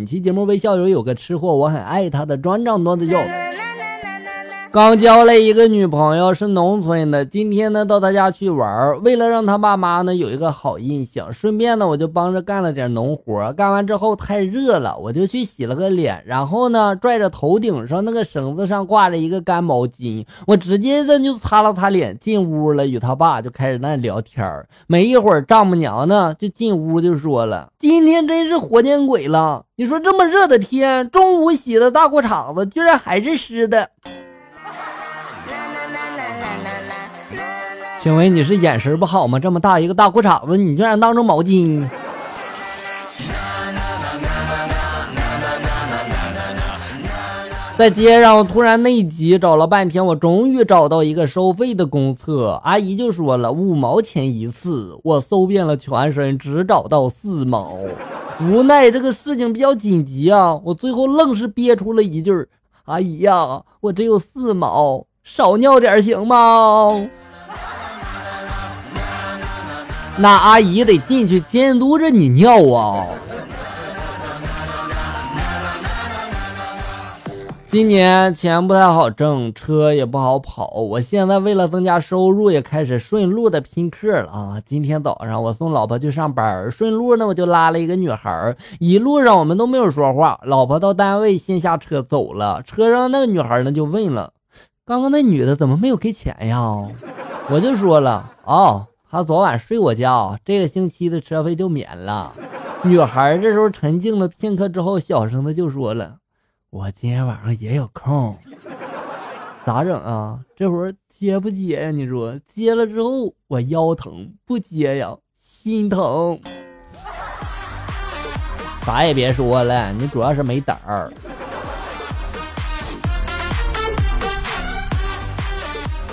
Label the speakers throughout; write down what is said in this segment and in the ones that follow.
Speaker 1: 本期节目为校友有个吃货，我很爱他的专账段子秀。刚交了一个女朋友，是农村的。今天呢，到他家去玩，为了让他爸妈呢有一个好印象，顺便呢我就帮着干了点农活。干完之后太热了，我就去洗了个脸，然后呢拽着头顶上那个绳子上挂着一个干毛巾，我直接的就擦了擦脸，进屋了，与他爸就开始那聊天没一会儿，丈母娘呢就进屋就说了：“今天真是活见鬼了！你说这么热的天，中午洗的大裤衩子居然还是湿的。”请问你是眼神不好吗？这么大一个大裤衩子，你居然当成毛巾？在街上突然内急，找了半天，我终于找到一个收费的公厕，阿姨就说了五毛钱一次。我搜遍了全身，只找到四毛。无奈这个事情比较紧急啊，我最后愣是憋出了一句：“阿姨呀，我只有四毛，少尿点行吗？”那阿姨得进去监督着你尿啊！今年钱不太好挣，车也不好跑，我现在为了增加收入，也开始顺路的拼客了啊！今天早上我送老婆去上班，顺路呢我就拉了一个女孩，一路上我们都没有说话。老婆到单位先下车走了，车上那个女孩呢就问了：“刚刚那女的怎么没有给钱呀？” 我就说了：“哦。”她昨晚睡我觉，这个星期的车费就免了。女孩这时候沉静了片刻之后，小声的就说了：“我今天晚上也有空，咋整啊？这会儿接不接呀？你说接了之后我腰疼，不接呀心疼。啥也别说了，你主要是没胆儿。”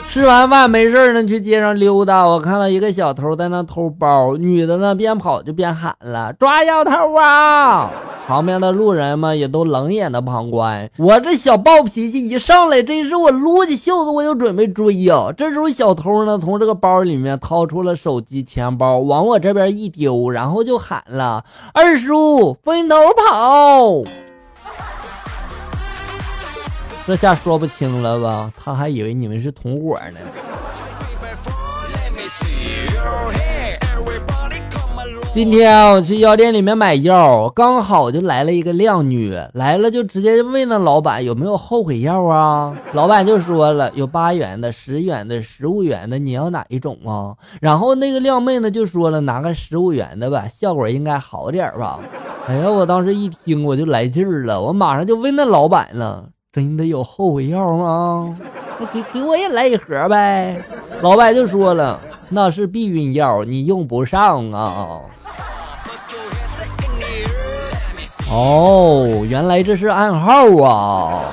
Speaker 1: 吃完饭没事呢，去街上溜达。我看到一个小偷在那偷包，女的呢边跑就边喊了：“抓小偷啊！”旁边的路人们也都冷眼的旁观。我这小暴脾气一上来，真是我撸起袖子我就准备追呀。这时候小偷呢从这个包里面掏出了手机、钱包，往我这边一丢，然后就喊了：“二叔，分头跑！”这下说不清了吧？他还以为你们是同伙呢。今天我去药店里面买药，刚好就来了一个靓女，来了就直接问那老板有没有后悔药啊？老板就说了，有八元的、十元的、十五元的，你要哪一种啊？然后那个靓妹呢就说了，拿个十五元的吧，效果应该好点吧。哎呀，我当时一听我就来劲儿了，我马上就问那老板了。真的有后悔药吗？给给我也来一盒呗。老白就说了，那是避孕药，你用不上啊。哦，原来这是暗号啊。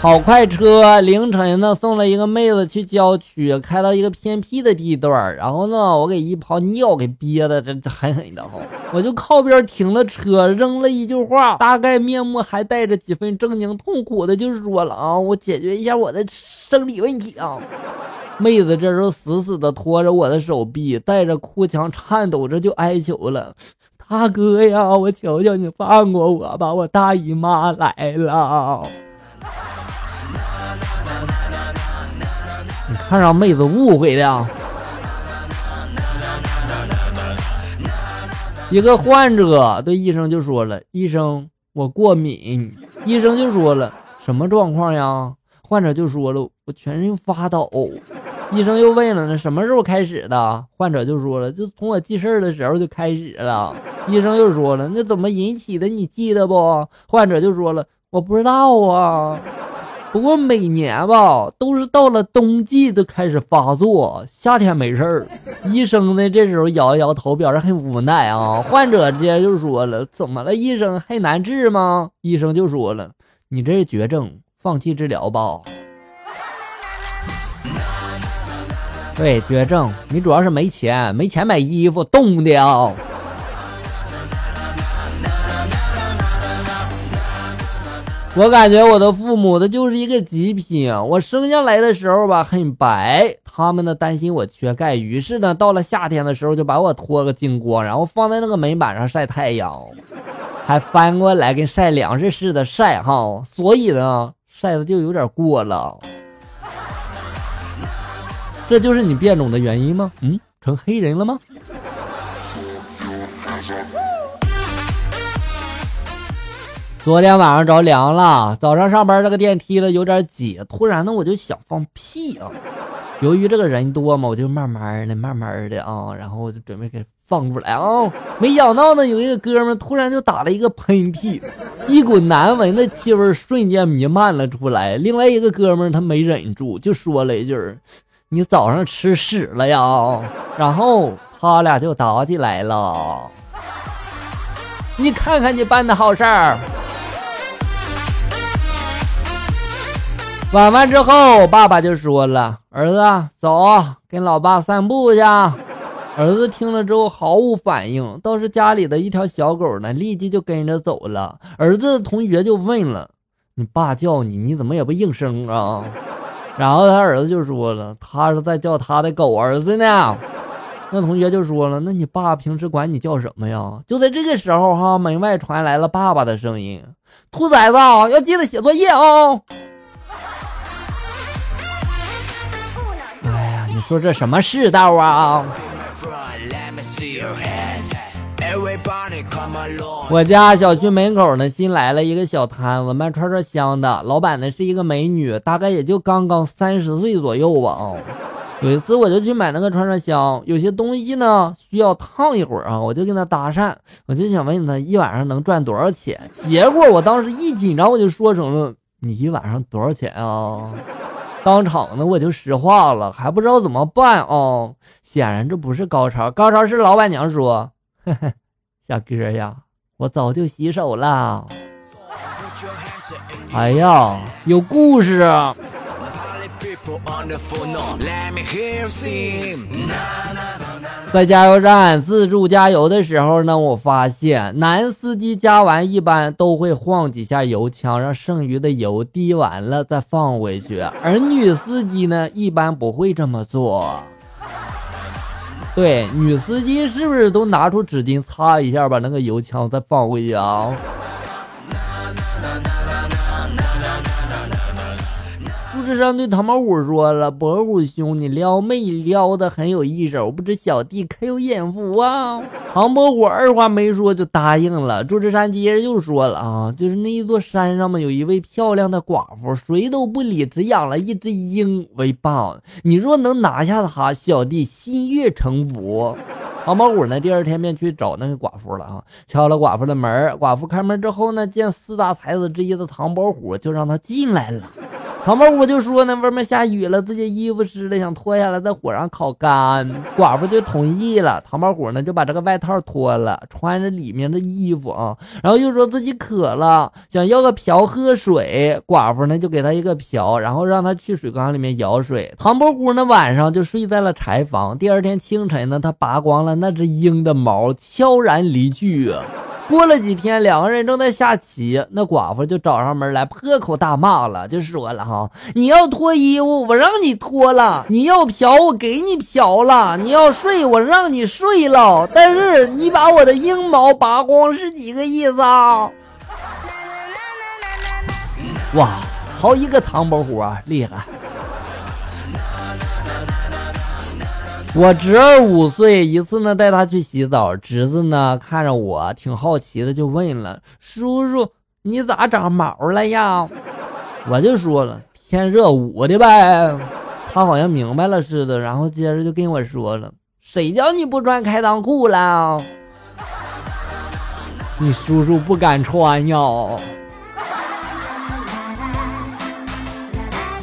Speaker 1: 跑快车，凌晨呢送了一个妹子去郊区，开到一个偏僻的地段然后呢，我给一泡尿给憋的这狠狠的哈，我就靠边停了车，扔了一句话，大概面目还带着几分狰狞痛苦的就说了啊，我解决一下我的生理问题啊。妹子这时候死死的拖着我的手臂，带着哭腔，颤抖着就哀求了，大哥呀，我求求你放过我吧，我大姨妈来了。看让妹子误会的。一个患者对医生就说了：“医生，我过敏。”医生就说了：“什么状况呀？”患者就说了：“我全身发抖。”医生又问了：“那什么时候开始的？”患者就说了：“就从我记事儿的时候就开始了。”医生又说了：“那怎么引起的？你记得不？”患者就说了：“我不知道啊。”不过每年吧，都是到了冬季都开始发作，夏天没事儿。医生呢，这时候摇一摇头，表示很无奈啊。患者直接就说了：“怎么了，医生？还难治吗？”医生就说了：“你这是绝症，放弃治疗吧。”对，绝症，你主要是没钱，没钱买衣服，冻的啊。我感觉我的父母的就是一个极品。我生下来的时候吧很白，他们呢担心我缺钙，于是呢到了夏天的时候就把我脱个精光，然后放在那个门板上晒太阳，还翻过来跟晒粮食似的晒哈，所以呢晒的就有点过了。这就是你变种的原因吗？嗯，成黑人了吗？昨天晚上着凉了，早上上班这个电梯呢有点挤，突然呢我就想放屁啊。由于这个人多嘛，我就慢慢的、慢慢的啊，然后我就准备给放出来啊。没想到呢，有一个哥们突然就打了一个喷嚏，一股难闻的气味瞬间弥漫了出来。另外一个哥们他没忍住，就说了一句：“你早上吃屎了呀？”然后他俩就打起来了。你看看你办的好事儿。晚饭之后，爸爸就说了：“儿子，走，跟老爸散步去。”儿子听了之后毫无反应，倒是家里的一条小狗呢，立即就跟着走了。儿子的同学就问了：“你爸叫你，你怎么也不应声啊？”然后他儿子就说了：“他是在叫他的狗儿子呢。”那同学就说了：“那你爸平时管你叫什么呀？”就在这个时候，哈，门外传来了爸爸的声音：“兔崽子，要记得写作业啊！”说这什么世道啊！我家小区门口呢，新来了一个小摊子，卖串串香的。老板呢是一个美女，大概也就刚刚三十岁左右吧。啊，有一次我就去买那个串串香，有些东西呢需要烫一会儿啊，我就跟他搭讪，我就想问他一晚上能赚多少钱。结果我当时一紧张，我就说成了你一晚上多少钱啊？当场呢，我就石化了，还不知道怎么办啊！显然这不是高潮，高潮是老板娘说：“ 小哥呀，我早就洗手了。”哎呀，有故事。在加油站自助加油的时候呢，我发现男司机加完一般都会晃几下油枪，让剩余的油滴完了再放回去，而女司机呢一般不会这么做。对，女司机是不是都拿出纸巾擦一下，把那个油枪再放回去啊？智商对唐伯虎说了：“伯虎兄，你撩妹撩的很有一手，不知小弟可有眼福啊？”唐伯虎二话没说就答应了。朱志山接着又说了：“啊，就是那一座山上嘛，有一位漂亮的寡妇，谁都不理，只养了一只鹰为伴。你若能拿下她，小弟心悦诚服。”唐伯虎呢，第二天便去找那个寡妇了啊，敲了寡妇的门。寡妇开门之后呢，见四大才子之一的唐伯虎，就让他进来了。唐伯虎就说呢，外面下雨了，自己衣服湿了，想脱下来在火上烤干。寡妇就同意了。唐伯虎呢就把这个外套脱了，穿着里面的衣服啊，然后又说自己渴了，想要个瓢喝水。寡妇呢就给他一个瓢，然后让他去水缸里面舀水。唐伯虎呢晚上就睡在了柴房。第二天清晨呢，他拔光了那只鹰的毛，悄然离去。过了几天，两个人正在下棋，那寡妇就找上门来，破口大骂了，就说了：“哈，你要脱衣服，我让你脱了；你要嫖，我给你嫖了；你要睡，我让你睡了。但是你把我的阴毛拔光，是几个意思啊？” 哇，好一个唐伯虎啊，厉害！我侄儿五岁，一次呢带他去洗澡，侄子呢看着我挺好奇的，就问了：“叔叔，你咋长毛了呀？”我就说了：“天热捂的呗。”他好像明白了似的，然后接着就跟我说了：“谁叫你不穿开裆裤了？你叔叔不敢穿呀。”